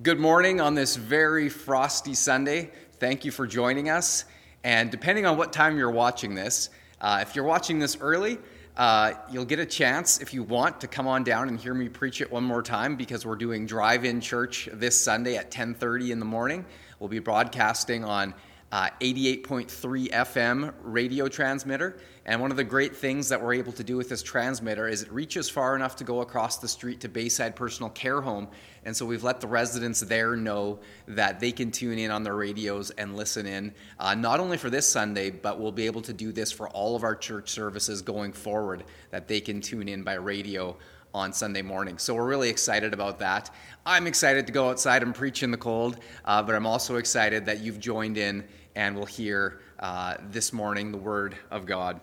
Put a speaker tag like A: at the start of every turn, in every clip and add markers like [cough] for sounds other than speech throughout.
A: Good morning on this very frosty Sunday. Thank you for joining us. And depending on what time you're watching this, uh, if you're watching this early, uh, you'll get a chance, if you want, to come on down and hear me preach it one more time because we're doing drive-in church this Sunday at 10:30 in the morning. We'll be broadcasting on uh, 88.3 FM radio transmitter. And one of the great things that we're able to do with this transmitter is it reaches far enough to go across the street to Bayside Personal Care Home. And so we've let the residents there know that they can tune in on their radios and listen in, uh, not only for this Sunday, but we'll be able to do this for all of our church services going forward, that they can tune in by radio on Sunday morning. So we're really excited about that. I'm excited to go outside and preach in the cold, uh, but I'm also excited that you've joined in and will hear uh, this morning the Word of God.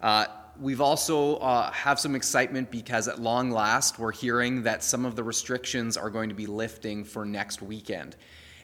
A: Uh, we've also uh, have some excitement because at long last we're hearing that some of the restrictions are going to be lifting for next weekend.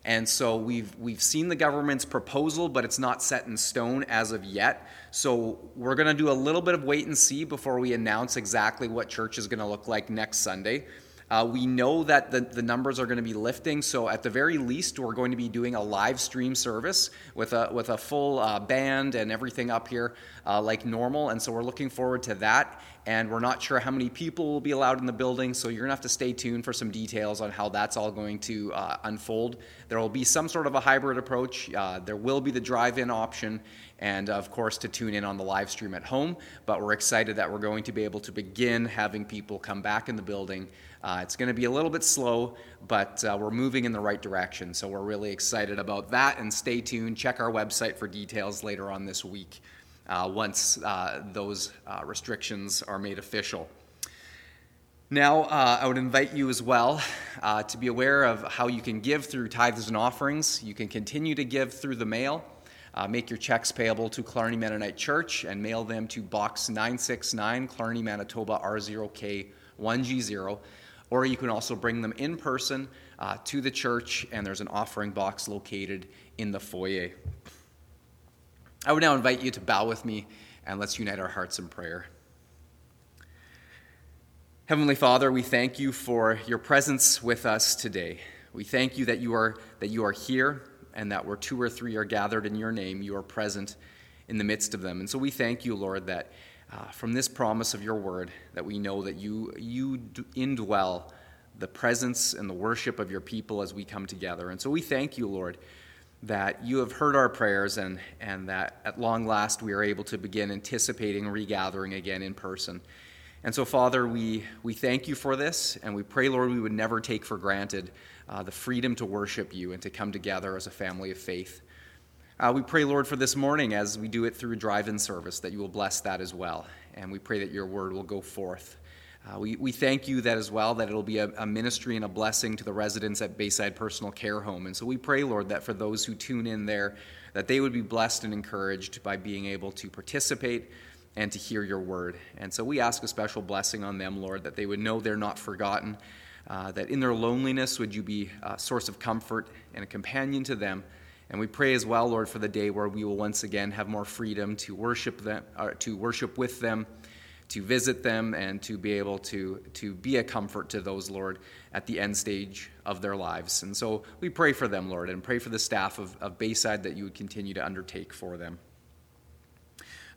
A: And so we've we've seen the government's proposal, but it's not set in stone as of yet. So we're going to do a little bit of wait and see before we announce exactly what church is going to look like next Sunday. Uh, we know that the, the numbers are going to be lifting, so at the very least, we're going to be doing a live stream service with a, with a full uh, band and everything up here uh, like normal. And so we're looking forward to that. And we're not sure how many people will be allowed in the building, so you're going to have to stay tuned for some details on how that's all going to uh, unfold. There will be some sort of a hybrid approach, uh, there will be the drive in option, and of course to tune in on the live stream at home. But we're excited that we're going to be able to begin having people come back in the building. Uh, it's going to be a little bit slow, but uh, we're moving in the right direction. So we're really excited about that. And stay tuned. Check our website for details later on this week uh, once uh, those uh, restrictions are made official. Now, uh, I would invite you as well to be aware of how you can give through tithes and offerings. You can continue to give through the mail. Make your checks payable to Killarney Mennonite Church and mail them to Box 969, Killarney, Manitoba, R0K1G0 or you can also bring them in person uh, to the church, and there's an offering box located in the foyer. I would now invite you to bow with me and let's unite our hearts in prayer. Heavenly Father, we thank you for your presence with us today. We thank you that you are, that you are here and that where two or three are gathered in your name, you are present in the midst of them. And so we thank you, Lord, that uh, from this promise of your word that we know that you, you indwell the presence and the worship of your people as we come together. And so we thank you, Lord, that you have heard our prayers and, and that at long last we are able to begin anticipating regathering again in person. And so, Father, we, we thank you for this, and we pray, Lord, we would never take for granted uh, the freedom to worship you and to come together as a family of faith. Uh, we pray, Lord, for this morning as we do it through drive in service, that you will bless that as well. And we pray that your word will go forth. Uh, we, we thank you that as well, that it'll be a, a, ministry and a blessing to the residents at Bayside Personal Care Home. And so we pray, Lord, that for those who tune in there, that they would be blessed and encouraged by being able to participate and to hear your word. And so we ask a special blessing on them, Lord, that they would know they're not forgotten, uh, that in their loneliness would you be a source of comfort and a companion to them. And we pray as well, Lord, for the day where we will once again have more freedom to worship them, uh, to worship with them, to visit them, and to be able to, to be a comfort to those, Lord, at the end stage of their lives. And so we pray for them, Lord, and pray for the staff of, of Bayside that you would continue to undertake for them.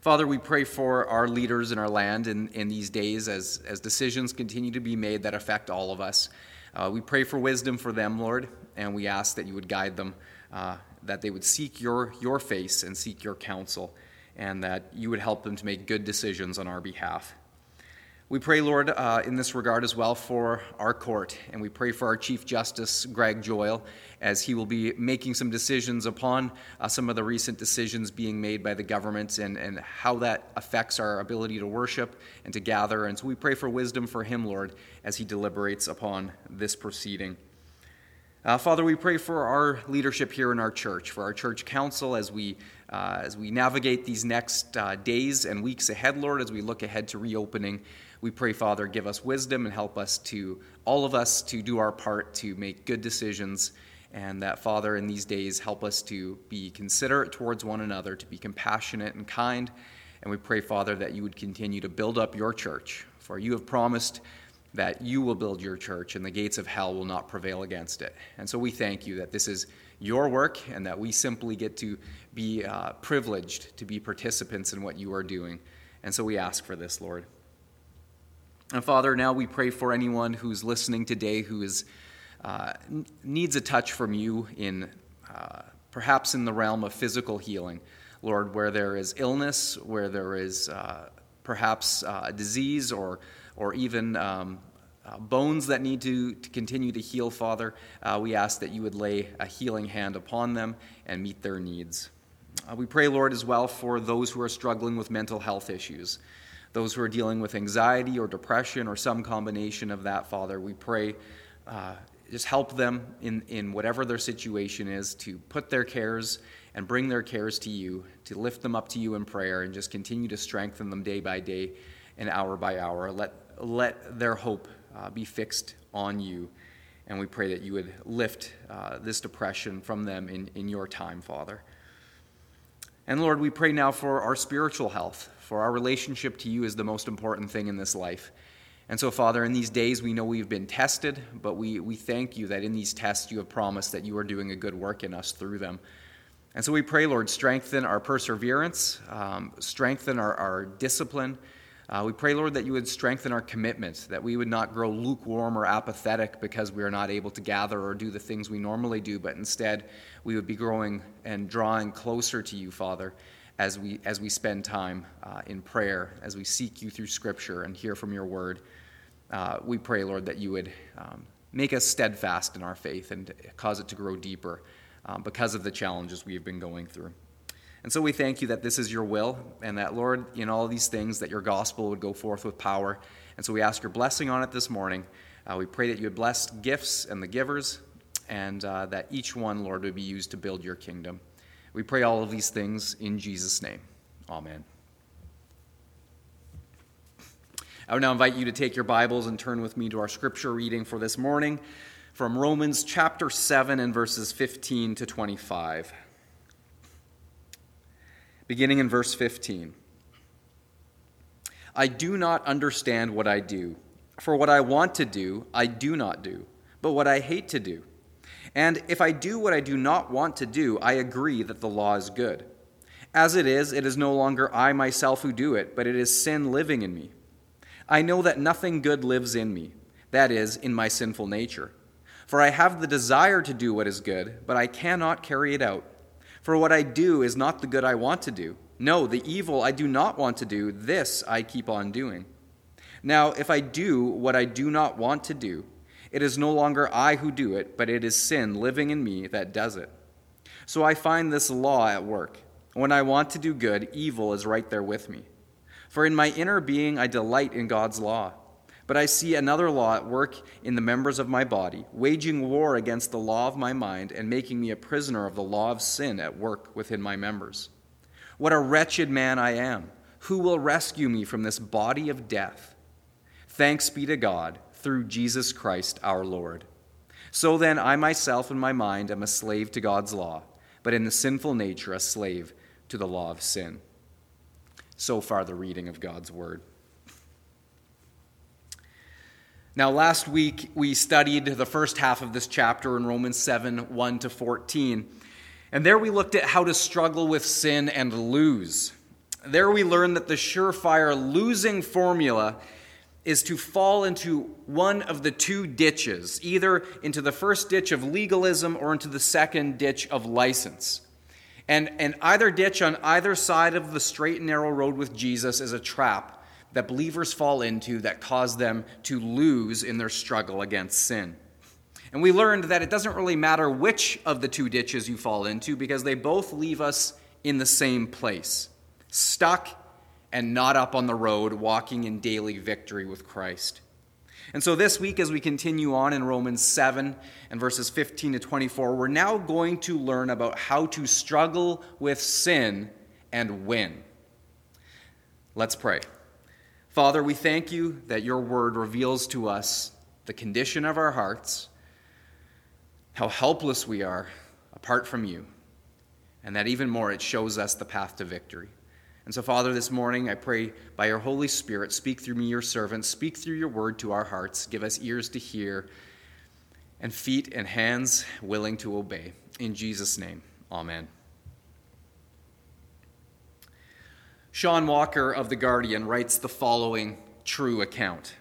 A: Father, we pray for our leaders in our land in, in these days as, as decisions continue to be made that affect all of us. Uh, we pray for wisdom for them, Lord, and we ask that you would guide them uh, that they would seek your, your face and seek your counsel, and that you would help them to make good decisions on our behalf. We pray, Lord, uh, in this regard as well for our court, and we pray for our Chief Justice, Greg Joyal, as he will be making some decisions upon uh, some of the recent decisions being made by the government and, and how that affects our ability to worship and to gather. And so we pray for wisdom for him, Lord, as he deliberates upon this proceeding. Uh, Father, we pray for our leadership here in our church, for our church council as we, uh, as we navigate these next uh, days and weeks ahead, Lord, as we look ahead to reopening. We pray, Father, give us wisdom and help us to, all of us, to do our part to make good decisions. And that, Father, in these days, help us to be considerate towards one another, to be compassionate and kind. And we pray, Father, that you would continue to build up your church. For you have promised that you will build your church and the gates of hell will not prevail against it. And so we thank you that this is your work and that we simply get to be uh, privileged to be participants in what you are doing. And so we ask for this, Lord. And Father, now we pray for anyone who's listening today who is, uh, needs a touch from you in uh, perhaps in the realm of physical healing, Lord, where there is illness, where there is uh, perhaps uh, disease or or even um, uh, bones that need to, to continue to heal, Father, uh, we ask that you would lay a healing hand upon them and meet their needs. Uh, we pray, Lord, as well for those who are struggling with mental health issues, those who are dealing with anxiety or depression or some combination of that, Father. We pray. Uh, just help them in, in whatever their situation is to put their cares and bring their cares to you, to lift them up to you in prayer, and just continue to strengthen them day by day and hour by hour. Let let their hope uh, be fixed on you. And we pray that you would lift uh, this depression from them in, in your time, Father. And Lord, we pray now for our spiritual health, for our relationship to you is the most important thing in this life. And so, Father, in these days we know we've been tested, but we, we thank you that in these tests you have promised that you are doing a good work in us through them. And so we pray, Lord, strengthen our perseverance, um, strengthen our, our discipline. Uh, we pray, Lord, that you would strengthen our commitment, that we would not grow lukewarm or apathetic because we are not able to gather or do the things we normally do, but instead we would be growing and drawing closer to you, Father, as we, as we spend time uh, in prayer, as we seek you through Scripture and hear from your word. Uh, we pray, Lord, that you would um, make us steadfast in our faith and cause it to grow deeper um, because of the challenges we have been going through. And so we thank you that this is your will, and that, Lord, in all these things, that your gospel would go forth with power. And so we ask your blessing on it this morning. Uh, we pray that you would bless gifts and the givers, and uh, that each one, Lord, would be used to build your kingdom. We pray all of these things in Jesus' name. Amen. I would now invite you to take your Bibles and turn with me to our scripture reading for this morning from Romans chapter 7 and verses 15 to 25 beginning in verse 15. I do not understand what I do, for what I want to do, I do not do, but what I hate to do. And if I do what I do not want to do, I agree that the law is good. As it is, it is no longer I myself who do it, but it is sin living in me. I know that nothing good lives in me, that is, in my sinful nature. For I have the desire to do what is good, but I cannot carry it out. For what I do is not the good I want to do. No, the evil I do not want to do, this I keep on doing. Now, if I do what I do not want to do, it is no longer I who do it, but it is sin living in me that does it. So I find this law at work. When I want to do good, evil is right there with me. For in my inner being I delight in God's law. But I see another law at work in the members of my body, waging war against the law of my mind and making me a prisoner of the law of sin at work within my members. What a wretched man I am! Who will rescue me from this body of death? Thanks be to God through Jesus Christ our Lord. So then, I myself in my mind am a slave to God's law, but in the sinful nature a slave to the law of sin. So far, the reading of God's word. Now, last week we studied the first half of this chapter in Romans 7 1 to 14. And there we looked at how to struggle with sin and lose. There we learned that the surefire losing formula is to fall into one of the two ditches, either into the first ditch of legalism or into the second ditch of license. And, and either ditch on either side of the straight and narrow road with Jesus is a trap that believers fall into that cause them to lose in their struggle against sin. And we learned that it doesn't really matter which of the two ditches you fall into because they both leave us in the same place stuck and not up on the road, walking in daily victory with Christ. And so this week, as we continue on in Romans 7 and verses 15 to 24, we're now going to learn about how to struggle with sin and win. Let's pray. Father, we thank you that your word reveals to us the condition of our hearts, how helpless we are apart from you, and that even more, it shows us the path to victory. And so, Father, this morning I pray by your Holy Spirit, speak through me, your servant, speak through your word to our hearts, give us ears to hear, and feet and hands willing to obey. In Jesus' name, amen. Shaun Walker of The Guardian writes the following true account.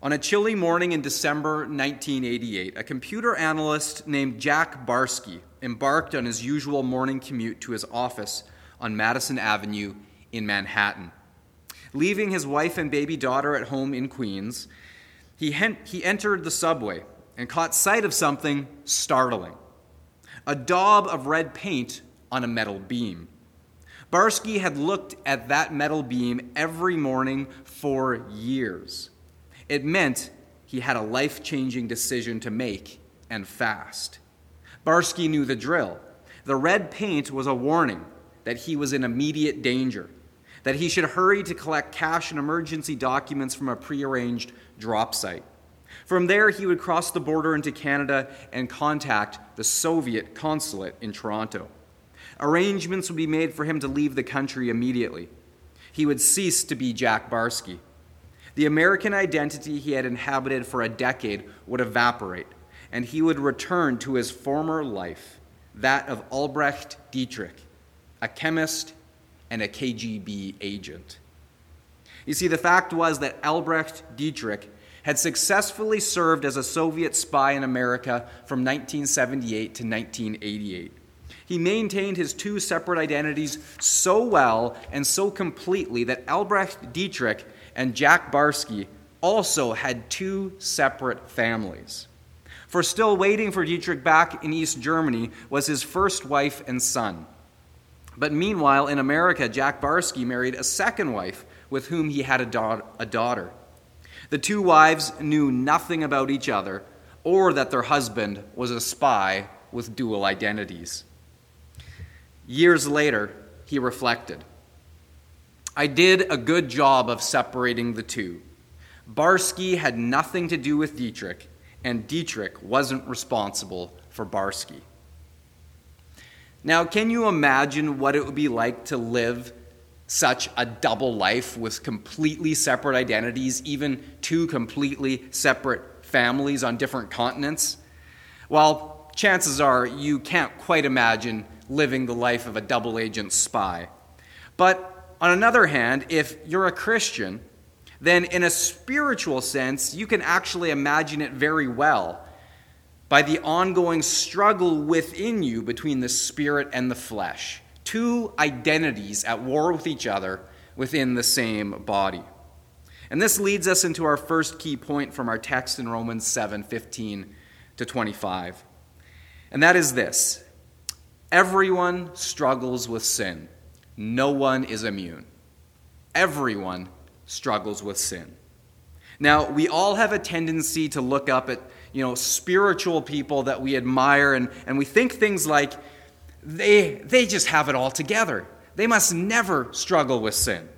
A: On a chilly morning in December 1988, a computer analyst named Jack Barsky embarked on his usual morning commute to his office on Madison Avenue in Manhattan. Leaving his wife and baby daughter at home in Queens, he, he entered the subway and caught sight of something startling a daub of red paint on a metal beam. Barsky had looked at that metal beam every morning for years. It meant he had a life changing decision to make and fast. Barsky knew the drill. The red paint was a warning that he was in immediate danger, that he should hurry to collect cash and emergency documents from a prearranged drop site. From there, he would cross the border into Canada and contact the Soviet consulate in Toronto. Arrangements would be made for him to leave the country immediately. He would cease to be Jack Barsky. The American identity he had inhabited for a decade would evaporate, and he would return to his former life, that of Albrecht Dittrich, a chemist, and a KGB agent. You see, the fact was that Albrecht Dittrich had successfully served as a Soviet spy in America from 1978 to 1988. He maintained his two separate identities so well and so completely that Albrecht Dittrich and Jack Barsky also had two separate families. For still waiting for Dittrich back in East Germany was his first wife and son. But meanwhile, in America, Jack Barsky married a second wife with whom he had a, da- a daughter. The two wives knew nothing about each other or that their husband was a spy with dual identities. Years later, he reflected I did a good job of separating the two. Barsky had nothing to do with Dittrich, and Dittrich wasn't responsible for Barsky. Now, can you imagine what it would be like to live such a double life with completely separate identities, even two completely separate families on different continents? Well, chances are you can't quite imagine living the life of a double agent spy. But on another hand, if you're a Christian, then in a spiritual sense, you can actually imagine it very well by the ongoing struggle within you between the spirit and the flesh. Two identities at war with each other within the same body. And this leads us into our first key point from our text in Romans 7 15 to 25. And that is this everyone struggles with sin, no one is immune. Everyone struggles with sin. Now, we all have a tendency to look up at you know, spiritual people that we admire, and, and we think things like, they, they just have it all together. They must never struggle with sin.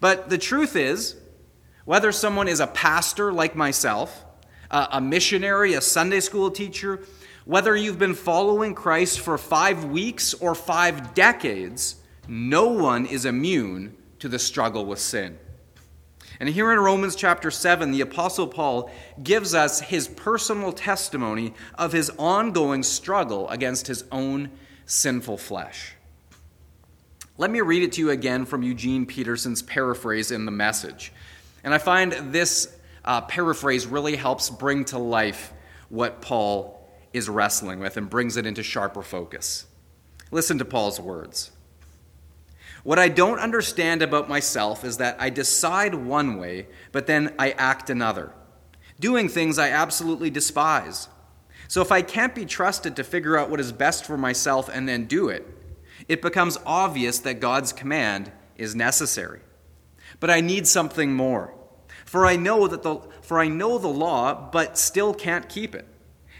A: But the truth is, whether someone is a pastor like myself, a, a missionary, a Sunday school teacher, whether you've been following Christ for five weeks or five decades, no one is immune to the struggle with sin. And here in Romans chapter 7, the Apostle Paul gives us his personal testimony of his ongoing struggle against his own sinful flesh. Let me read it to you again from Eugene Peterson's paraphrase in the message. And I find this uh, paraphrase really helps bring to life what Paul is wrestling with and brings it into sharper focus. Listen to Paul's words. What I don't understand about myself is that I decide one way, but then I act another, doing things I absolutely despise. So if I can't be trusted to figure out what is best for myself and then do it, it becomes obvious that God's command is necessary. But I need something more. For I know that the for I know the law but still can't keep it.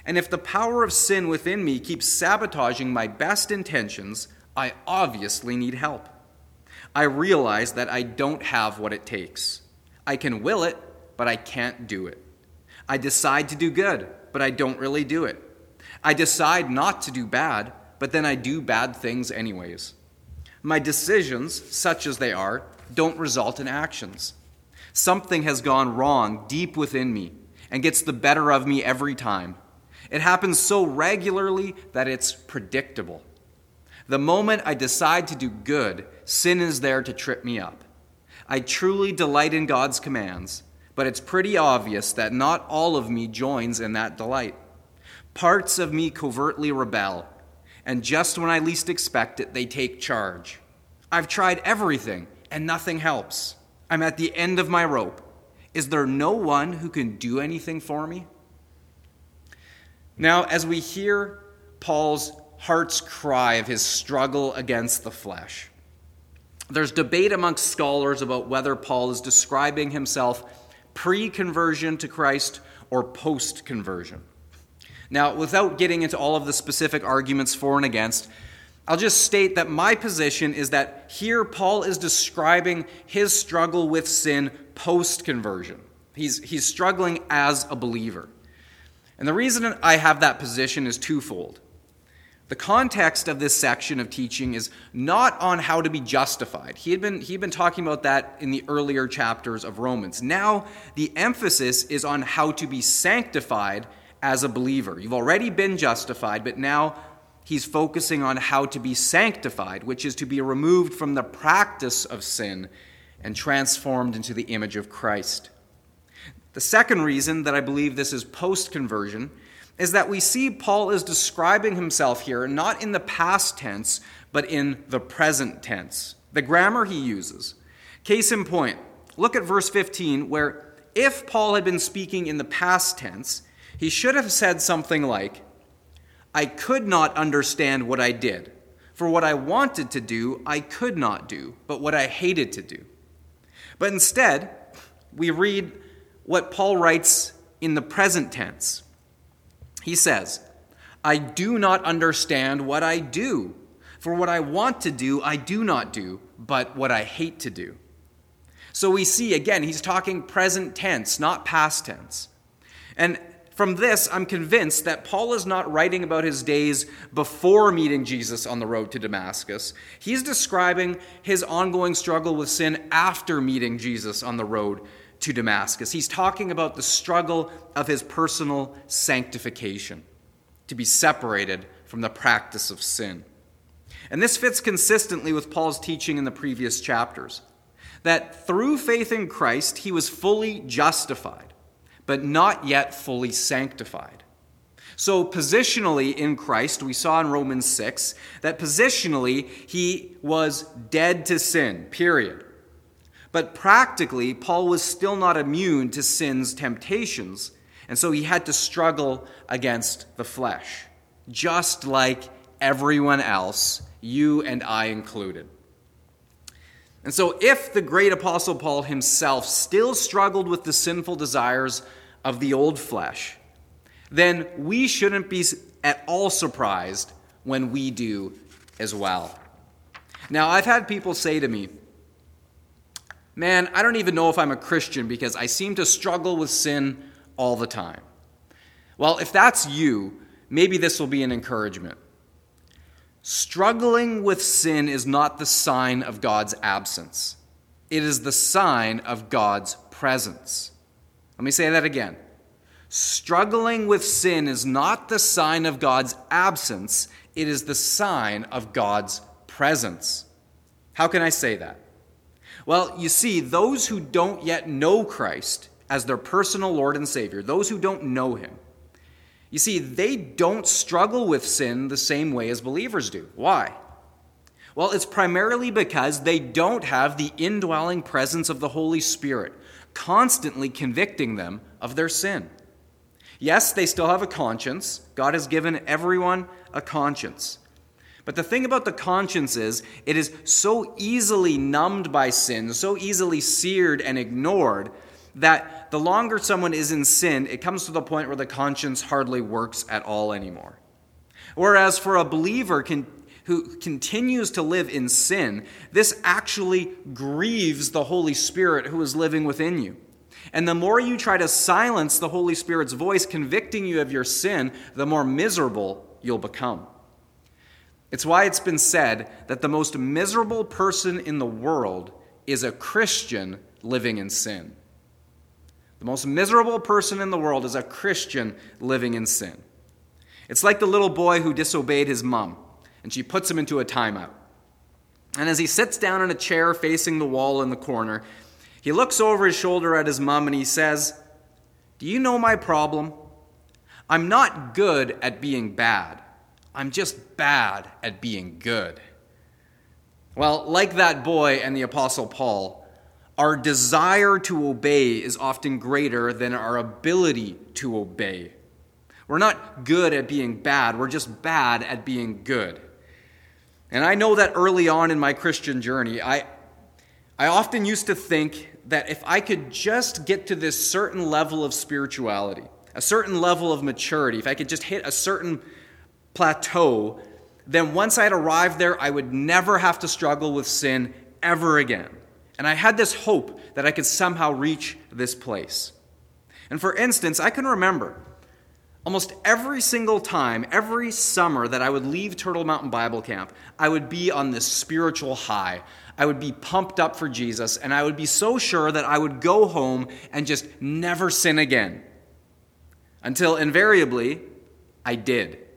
A: And if the power of sin within me keeps sabotaging my best intentions, I obviously need help. I realize that I don't have what it takes. I can will it, but I can't do it. I decide to do good, but I don't really do it. I decide not to do bad, but then I do bad things anyways. My decisions, such as they are, don't result in actions. Something has gone wrong deep within me and gets the better of me every time. It happens so regularly that it's predictable. The moment I decide to do good, sin is there to trip me up. I truly delight in God's commands, but it's pretty obvious that not all of me joins in that delight. Parts of me covertly rebel, and just when I least expect it, they take charge. I've tried everything, and nothing helps. I'm at the end of my rope. Is there no one who can do anything for me? Now, as we hear Paul's heart's cry of his struggle against the flesh, there's debate amongst scholars about whether Paul is describing himself pre conversion to Christ or post conversion. Now, without getting into all of the specific arguments for and against, I'll just state that my position is that here Paul is describing his struggle with sin post conversion. He's, he's struggling as a believer. And the reason I have that position is twofold. The context of this section of teaching is not on how to be justified. He had been, he had been talking about that in the earlier chapters of Romans. Now, the emphasis is on how to be sanctified as a believer. You've already been justified, but now he's focusing on how to be sanctified, which is to be removed from the practice of sin and transformed into the image of Christ. The second reason that I believe this is post conversion is that we see Paul is describing himself here not in the past tense, but in the present tense. The grammar he uses. Case in point, look at verse 15, where if Paul had been speaking in the past tense, he should have said something like, I could not understand what I did. For what I wanted to do, I could not do, but what I hated to do. But instead, we read what Paul writes in the present tense. He says, I do not understand what I do. For what I want to do, I do not do, but what I hate to do. So we see again, he's talking present tense, not past tense. And from this, I'm convinced that Paul is not writing about his days before meeting Jesus on the road to Damascus. He's describing his ongoing struggle with sin after meeting Jesus on the road to Damascus. He's talking about the struggle of his personal sanctification, to be separated from the practice of sin. And this fits consistently with Paul's teaching in the previous chapters that through faith in Christ, he was fully justified, but not yet fully sanctified. So, positionally in Christ, we saw in Romans 6 that positionally he was dead to sin, period. But practically, Paul was still not immune to sin's temptations, and so he had to struggle against the flesh, just like everyone else, you and I included. And so, if the great apostle Paul himself still struggled with the sinful desires of the old flesh, then we shouldn't be at all surprised when we do as well. Now, I've had people say to me, Man, I don't even know if I'm a Christian because I seem to struggle with sin all the time. Well, if that's you, maybe this will be an encouragement. Struggling with sin is not the sign of God's absence, it is the sign of God's presence. Let me say that again. Struggling with sin is not the sign of God's absence, it is the sign of God's presence. How can I say that? Well, you see, those who don't yet know Christ as their personal Lord and Savior, those who don't know Him, you see, they don't struggle with sin the same way as believers do. Why? Well, it's primarily because they don't have the indwelling presence of the Holy Spirit constantly convicting them of their sin. Yes, they still have a conscience. God has given everyone a conscience. But the thing about the conscience is, it is so easily numbed by sin, so easily seared and ignored, that the longer someone is in sin, it comes to the point where the conscience hardly works at all anymore. Whereas for a believer can, who continues to live in sin, this actually grieves the Holy Spirit who is living within you. And the more you try to silence the Holy Spirit's voice convicting you of your sin, the more miserable you'll become. It's why it's been said that the most miserable person in the world is a Christian living in sin. The most miserable person in the world is a Christian living in sin. It's like the little boy who disobeyed his mom, and she puts him into a timeout. And as he sits down in a chair facing the wall in the corner, he looks over his shoulder at his mom and he says, Do you know my problem? I'm not good at being bad. I'm just bad at being good. Well, like that boy and the Apostle Paul, our desire to obey is often greater than our ability to obey. We're not good at being bad, we're just bad at being good. And I know that early on in my Christian journey, I, I often used to think that if I could just get to this certain level of spirituality, a certain level of maturity, if I could just hit a certain plateau, then once I'd arrived there, I would never have to struggle with sin ever again. And I had this hope that I could somehow reach this place. And for instance, I can remember almost every single time, every summer that I would leave Turtle Mountain Bible Camp, I would be on this spiritual high. I would be pumped up for Jesus, and I would be so sure that I would go home and just never sin again. Until invariably, I did.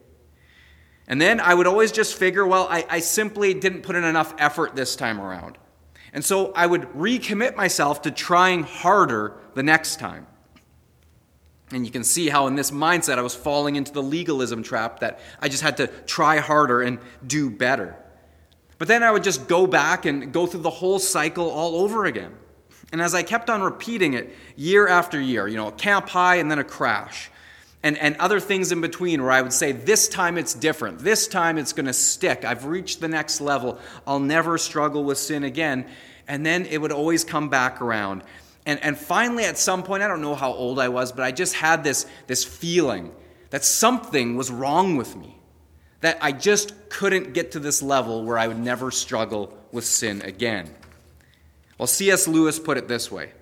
A: And then I would always just figure, well, I, I, simply didn't put in enough effort this time around. And so I would recommit myself to trying harder the next time. And you can see how, in this mindset, I was falling into the legalism trap that I just had to try harder and do better. But then I would just go back and go through the whole cycle all over again. And as I kept on repeating it year after year, you know, a camp high and then a crash, and, and other things in between where I would say, this time it's different. This time it's going to stick. I've reached the next level. I'll never struggle with sin again. And then it would always come back around. And, and finally, at some point, I don't know how old I was, but I just had this, this feeling that something was wrong with me. That I just couldn't get to this level where I would never struggle with sin again. Well, C.S. Lewis put it this way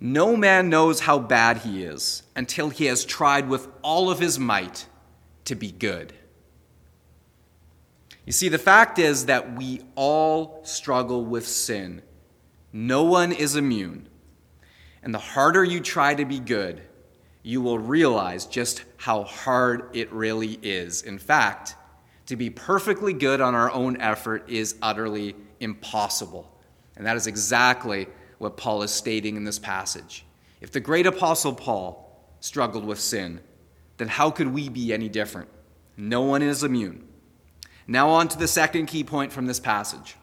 A: no man knows how bad he is until he has tried with all of his might to be good. You see, the fact is that we all struggle with sin. No one is immune. And the harder you try to be good, you will realize just how hard it really is. In fact, to be perfectly good on our own effort is utterly impossible. And that is exactly what Paul is stating in this passage. If the great apostle Paul struggled with sin, then how could we be any different? No one is immune. Now, on to the second key point from this passage.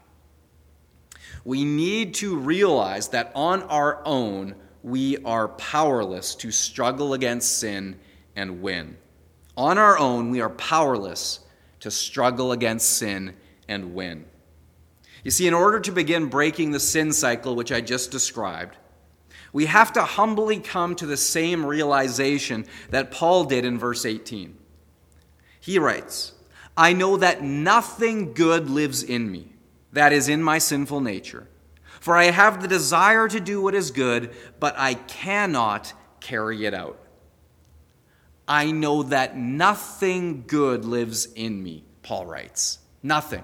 A: We need to realize that on our own, we are powerless to struggle against sin and win. On our own, we are powerless to struggle against sin and win. You see, in order to begin breaking the sin cycle which I just described, we have to humbly come to the same realization that Paul did in verse 18. He writes, I know that nothing good lives in me, that is, in my sinful nature. For I have the desire to do what is good, but I cannot carry it out. I know that nothing good lives in me, Paul writes. Nothing.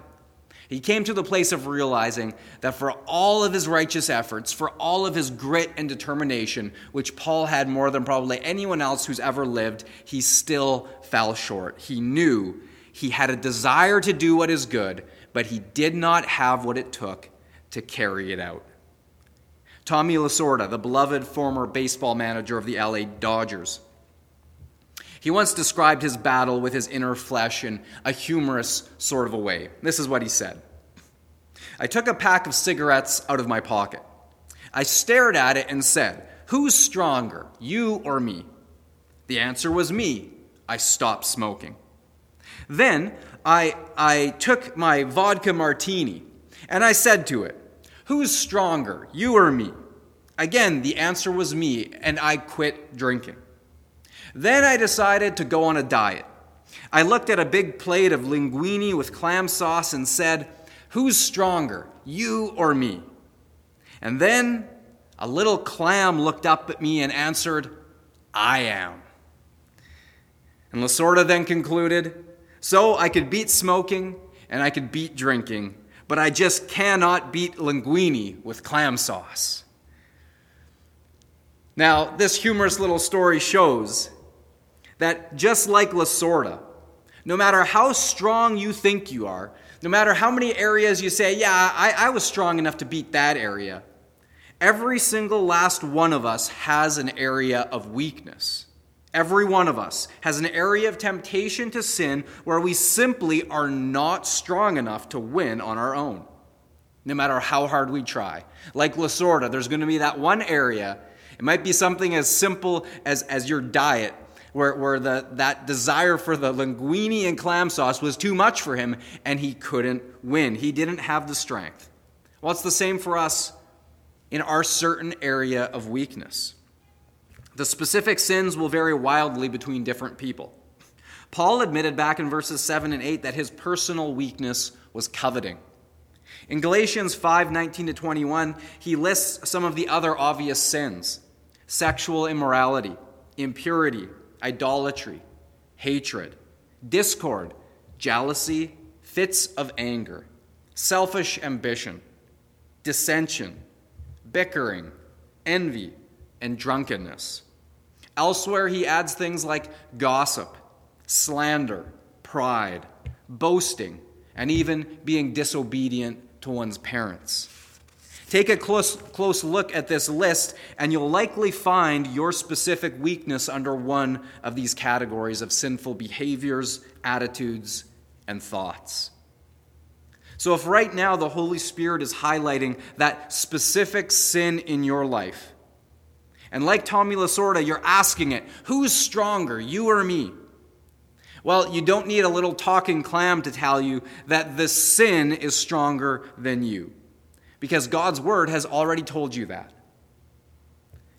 A: He came to the place of realizing that for all of his righteous efforts, for all of his grit and determination, which Paul had more than probably anyone else who's ever lived, he still fell short. He knew he had a desire to do what is good, but he did not have what it took to carry it out. Tommy Lasorda, the beloved former baseball manager of the LA Dodgers, he once described his battle with his inner flesh in a humorous sort of a way. This is what he said I took a pack of cigarettes out of my pocket. I stared at it and said, Who's stronger, you or me? The answer was me. I stopped smoking. Then I, I took my vodka martini and I said to it, Who's stronger, you or me? Again, the answer was me, and I quit drinking. Then I decided to go on a diet. I looked at a big plate of linguine with clam sauce and said, Who's stronger, you or me? And then a little clam looked up at me and answered, I am. And Lasorda then concluded, So I could beat smoking and I could beat drinking, but I just cannot beat linguine with clam sauce. Now, this humorous little story shows that just like Lasorda, no matter how strong you think you are, no matter how many areas you say, yeah, I, I was strong enough to beat that area, every single last one of us has an area of weakness. Every one of us has an area of temptation to sin where we simply are not strong enough to win on our own, no matter how hard we try. Like Lasorda, there's going to be that one area. It might be something as simple as, as your diet, where, where the, that desire for the linguine and clam sauce was too much for him and he couldn't win. He didn't have the strength. Well, it's the same for us in our certain area of weakness. The specific sins will vary wildly between different people. Paul admitted back in verses 7 and 8 that his personal weakness was coveting. In Galatians 5 19 to 21, he lists some of the other obvious sins sexual immorality, impurity, idolatry, hatred, discord, jealousy, fits of anger, selfish ambition, dissension, bickering, envy, and drunkenness. Elsewhere, he adds things like gossip, slander, pride, boasting, and even being disobedient to one's parents. Take a close, close look at this list, and you'll likely find your specific weakness under one of these categories of sinful behaviors, attitudes, and thoughts. So, if right now the Holy Spirit is highlighting that specific sin in your life, and like Tommy Lasorda, you're asking it, who's stronger, you or me? Well, you don't need a little talking clam to tell you that the sin is stronger than you, because God's word has already told you that.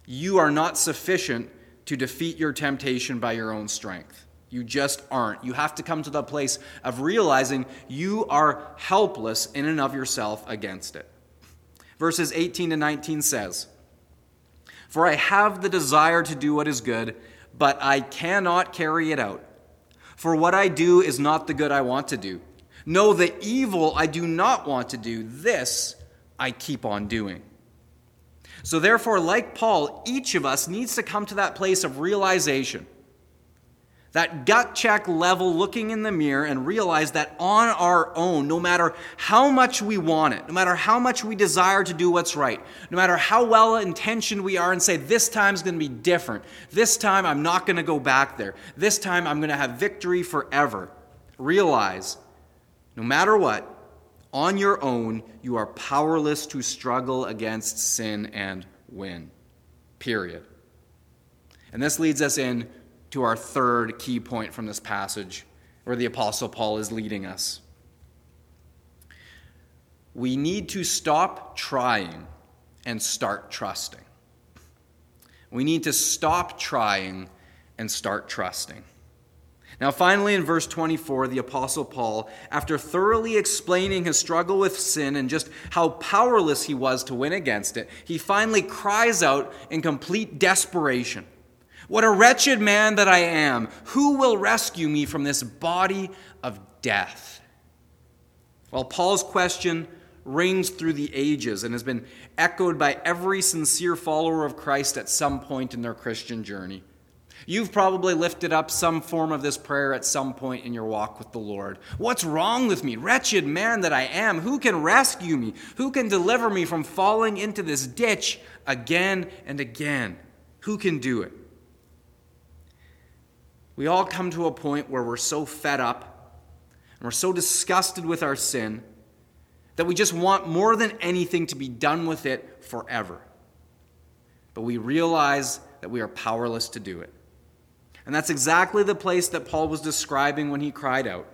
A: You are not sufficient to defeat your temptation by your own strength. You just aren't. You have to come to the place of realizing you are helpless in and of yourself against it. Verses 18 to 19 says, For I have the desire to do what is good, but I cannot carry it out. For what I do is not the good I want to do. No, the evil I do not want to do, this I keep on doing. So, therefore, like Paul, each of us needs to come to that place of realization that gut check level looking in the mirror and realize that on our own, no matter how much we want it, no matter how much we desire to do what's right, no matter how well intentioned we are and say, this time's going to be different, this time I'm not going to go back there, this time I'm going to have victory forever, realize no matter what, on your own, you are powerless to struggle against sin and win. Period. And this leads us in to our third key point from this passage where the Apostle Paul is leading us. We need to stop trying and start trusting. We need to stop trying and start trusting. Now, finally, in verse 24, the Apostle Paul, after thoroughly explaining his struggle with sin and just how powerless he was to win against it, he finally cries out in complete desperation what a wretched man that I am! Who will rescue me from this body of death? Well, Paul's question rings through the ages and has been echoed by every sincere follower of Christ at some point in their Christian journey. You've probably lifted up some form of this prayer at some point in your walk with the Lord. What's wrong with me? Wretched man that I am. Who can rescue me? Who can deliver me from falling into this ditch again and again? Who can do it? We all come to a point where we're so fed up and we're so disgusted with our sin that we just want more than anything to be done with it forever. But we realize that we are powerless to do it. And that's exactly the place that Paul was describing when he cried out,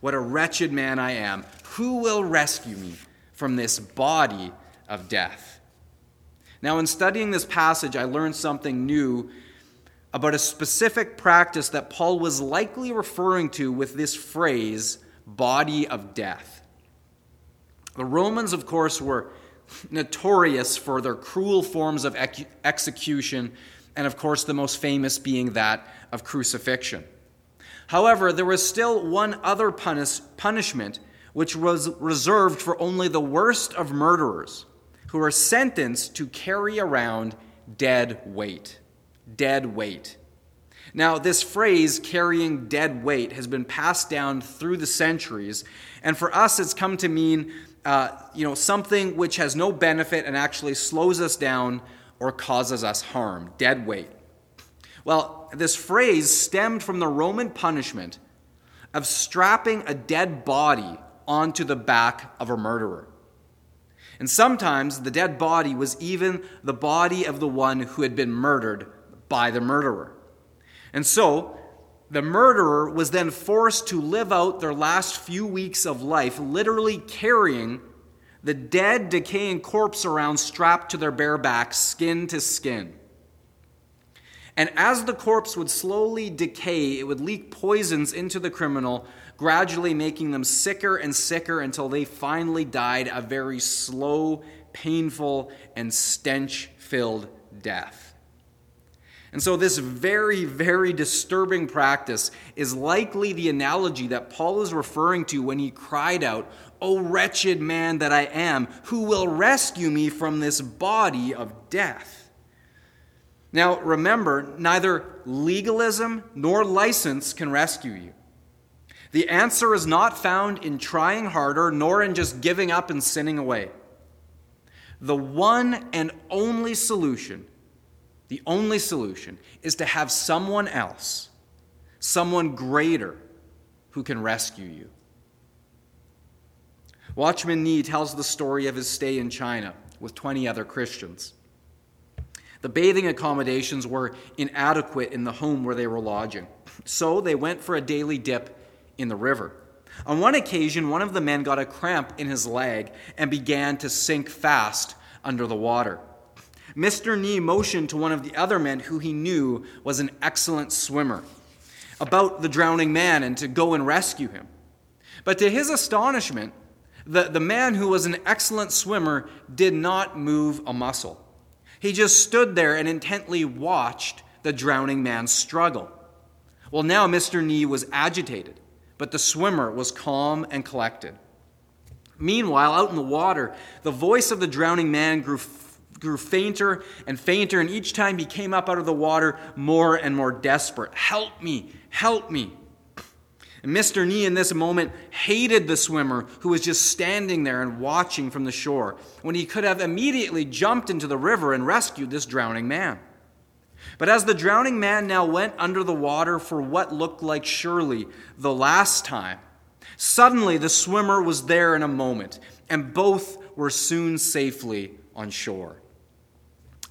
A: What a wretched man I am! Who will rescue me from this body of death? Now, in studying this passage, I learned something new about a specific practice that Paul was likely referring to with this phrase, body of death. The Romans, of course, were [laughs] notorious for their cruel forms of execution, and of course, the most famous being that of crucifixion. However, there was still one other punish, punishment which was reserved for only the worst of murderers, who were sentenced to carry around dead weight. Dead weight. Now, this phrase, carrying dead weight, has been passed down through the centuries, and for us, it's come to mean uh, you know, something which has no benefit and actually slows us down or causes us harm. Dead weight. Well, this phrase stemmed from the Roman punishment of strapping a dead body onto the back of a murderer. And sometimes the dead body was even the body of the one who had been murdered by the murderer. And so, the murderer was then forced to live out their last few weeks of life, literally carrying the dead, decaying corpse around strapped to their bare backs, skin to skin. And as the corpse would slowly decay, it would leak poisons into the criminal, gradually making them sicker and sicker until they finally died a very slow, painful, and stench filled death. And so, this very, very disturbing practice is likely the analogy that Paul is referring to when he cried out, O wretched man that I am, who will rescue me from this body of death? Now, remember, neither legalism nor license can rescue you. The answer is not found in trying harder, nor in just giving up and sinning away. The one and only solution the only solution is to have someone else, someone greater, who can rescue you. Watchman Nee tells the story of his stay in China with 20 other Christians. The bathing accommodations were inadequate in the home where they were lodging, so they went for a daily dip in the river. On one occasion, one of the men got a cramp in his leg and began to sink fast under the water. Mr. Nee motioned to one of the other men who he knew was an excellent swimmer about the drowning man and to go and rescue him. But to his astonishment, the, the man who was an excellent swimmer did not move a muscle. He just stood there and intently watched the drowning man struggle. Well, now Mr. Nee was agitated, but the swimmer was calm and collected. Meanwhile, out in the water, the voice of the drowning man grew grew fainter and fainter, and each time he came up out of the water, more and more desperate. Help me! Help me! And Mr. Nee, in this moment, hated the swimmer who was just standing there and watching from the shore, when he could have immediately jumped into the river and rescued this drowning man. But as the drowning man now went under the water for what looked like surely the last time, suddenly the swimmer was there in a moment, and both were soon safely on shore.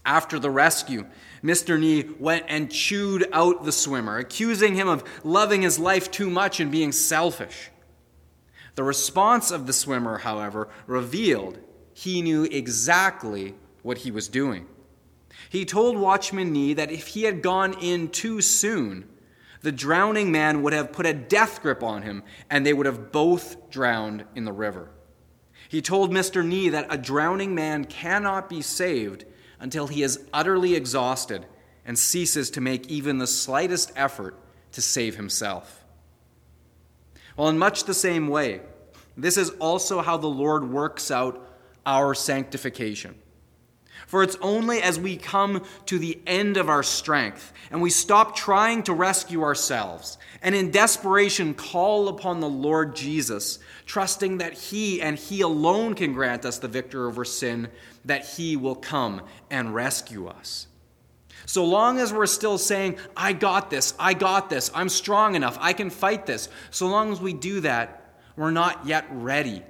A: After the rescue, Mr. Nee went and chewed out the swimmer, accusing him of loving his life too much and being selfish. The response of the swimmer, however, revealed he knew exactly what he was doing. He told Watchman Nee that if he had gone in too soon, the drowning man would have put a death grip on him and they would have both drowned in the river. He told Mr. Nee that a drowning man cannot be saved until he is utterly exhausted and ceases to make even the slightest effort to save himself. Well, in much the same way, this is also how the Lord works out our sanctification. For it's only as we come to the end of our strength and we stop trying to rescue ourselves and in desperation call upon the Lord Jesus, trusting that He and He alone can grant us the victory over sin, that He will come and rescue us. So long as we're still saying, I got this, I got this, I'm strong enough, I can fight this, so long as we do that, we're not yet ready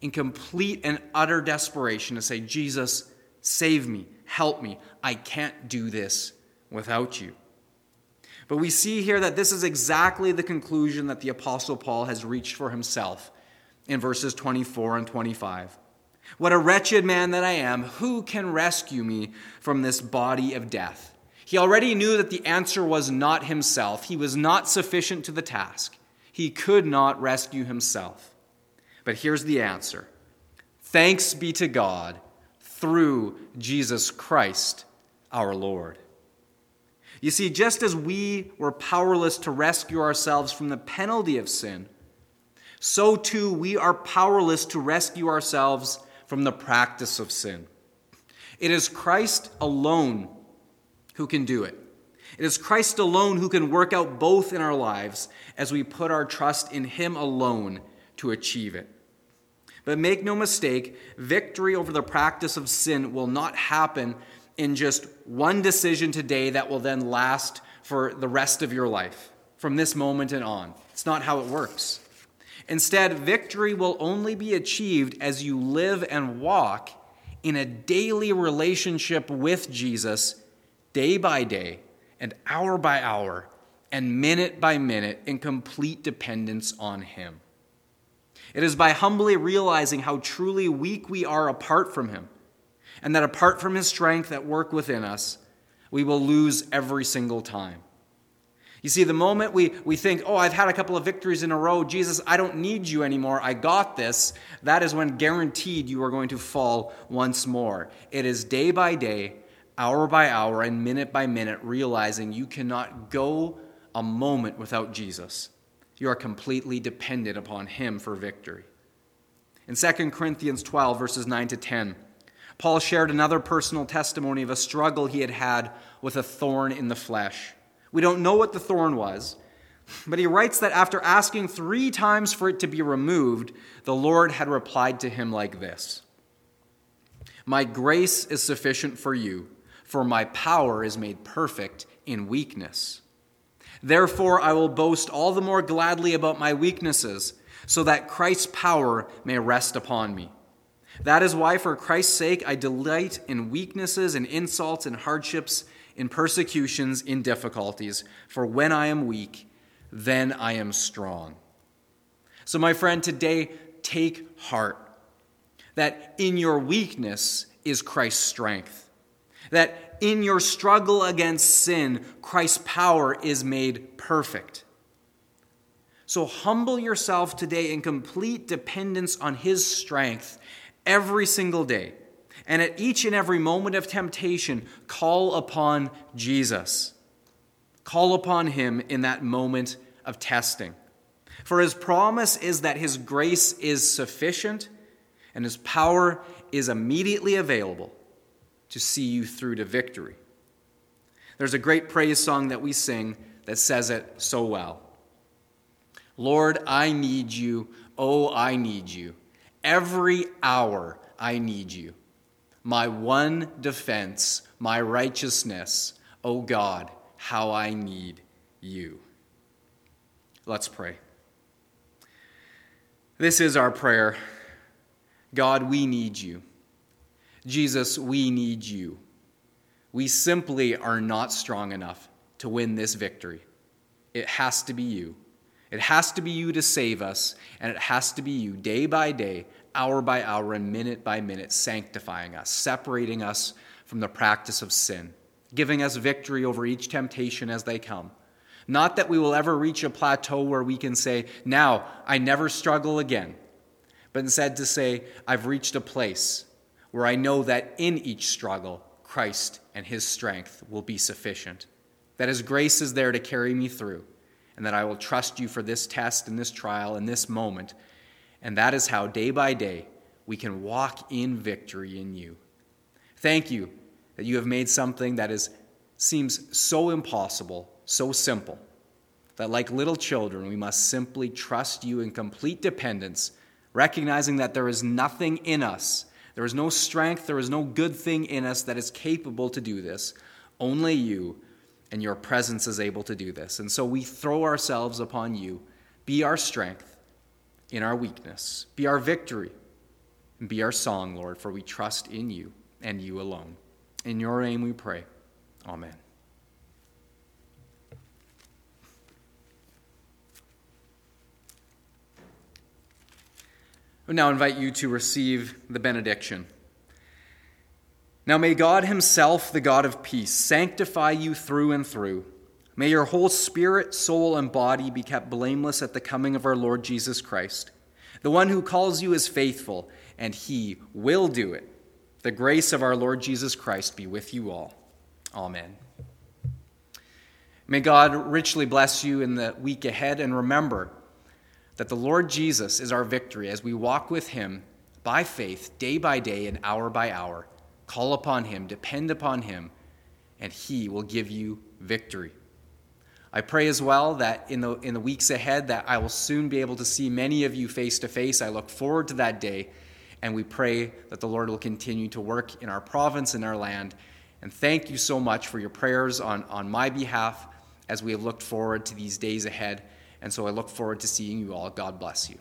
A: in complete and utter desperation to say, Jesus, Save me, help me. I can't do this without you. But we see here that this is exactly the conclusion that the Apostle Paul has reached for himself in verses 24 and 25. What a wretched man that I am! Who can rescue me from this body of death? He already knew that the answer was not himself. He was not sufficient to the task. He could not rescue himself. But here's the answer Thanks be to God through Jesus Christ our Lord. You see, just as we were powerless to rescue ourselves from the penalty of sin, so too we are powerless to rescue ourselves from the practice of sin. It is Christ alone who can do it. It is Christ alone who can work out both in our lives as we put our trust in Him alone to achieve it. But make no mistake, victory over the practice of sin will not happen in just one decision today that will then last for the rest of your life, from this moment and on. It's not how it works. Instead, victory will only be achieved as you live and walk in a daily relationship with Jesus, day by day, and hour by hour, and minute by minute, in complete dependence on Him. It is by humbly realizing how truly weak we are apart from Him, and that apart from His strength at work within us, we will lose every single time. You see, the moment we, we think, oh, I've had a couple of victories in a row, Jesus, I don't need you anymore, I got this, that is when guaranteed you are going to fall once more. It is day by day, hour by hour, and minute by minute, realizing you cannot go a moment without Jesus. You are completely dependent upon Him for victory. In 2 Corinthians 12, verses 9 to 10, Paul shared another personal testimony of a struggle he had had with a thorn in the flesh. We don't know what the thorn was, but he writes that after asking three times for it to be removed, the Lord had replied to him like this My grace is sufficient for you, for my power is made perfect in weakness. Therefore, I will boast all the more gladly about my weaknesses, so that Christ's power may rest upon me. That is why, for Christ's sake, I delight in weaknesses and insults and hardships in persecutions, in difficulties, for when I am weak, then I am strong. So, my friend, today take heart that in your weakness is Christ's strength, that in your struggle against sin, Christ's power is made perfect. So, humble yourself today in complete dependence on His strength every single day and at each and every moment of temptation, call upon Jesus. Call upon him in that moment of testing. For his promise is that his grace is sufficient and his power is immediately available to see you through to victory. There's a great praise song that we sing that says it so well. Lord, I need you. Oh, I need you. Every hour I need you my one defense, my righteousness. O oh God, how I need you. Let's pray. This is our prayer. God, we need you. Jesus, we need you. We simply are not strong enough to win this victory. It has to be you. It has to be you to save us, and it has to be you day by day hour by hour and minute by minute, sanctifying us, separating us from the practice of sin, giving us victory over each temptation as they come. Not that we will ever reach a plateau where we can say, Now, I never struggle again, but instead to say, I've reached a place where I know that in each struggle, Christ and his strength will be sufficient, that his grace is there to carry me through, and that I will trust you for this test and this trial and this moment and that is how, day by day, we can walk in victory in you. Thank you that you have made something that is, seems so impossible, so simple, that like little children, we must simply trust you in complete dependence, recognizing that there is nothing in us, there is no strength, there is no good thing in us that is capable to do this. Only you and your presence is able to do this. And so we throw ourselves upon you. Be our strength in our weakness. Be our victory and be our song, Lord, for we trust in you and you alone. In your name we pray. Amen. I now invite you to receive the benediction. Now may God Himself, the God of peace, sanctify you through and through. May your whole spirit, soul, and body be kept blameless at the coming of our Lord Jesus Christ. The one who calls you is faithful, and he will do it. The grace of our Lord Jesus Christ be with you all. Amen. May God richly bless you in the week ahead, and remember that the Lord Jesus is our victory as we walk with him by faith, day by day and hour by hour. Call upon him, depend upon him, and he will give you victory. I pray as well that in the, in the weeks ahead that I will soon be able to see many of you face to face. I look forward to that day, and we pray that the Lord will continue to work in our province and our land. And thank you so much for your prayers on, on my behalf as we have looked forward to these days ahead. And so I look forward to seeing you all. God bless you.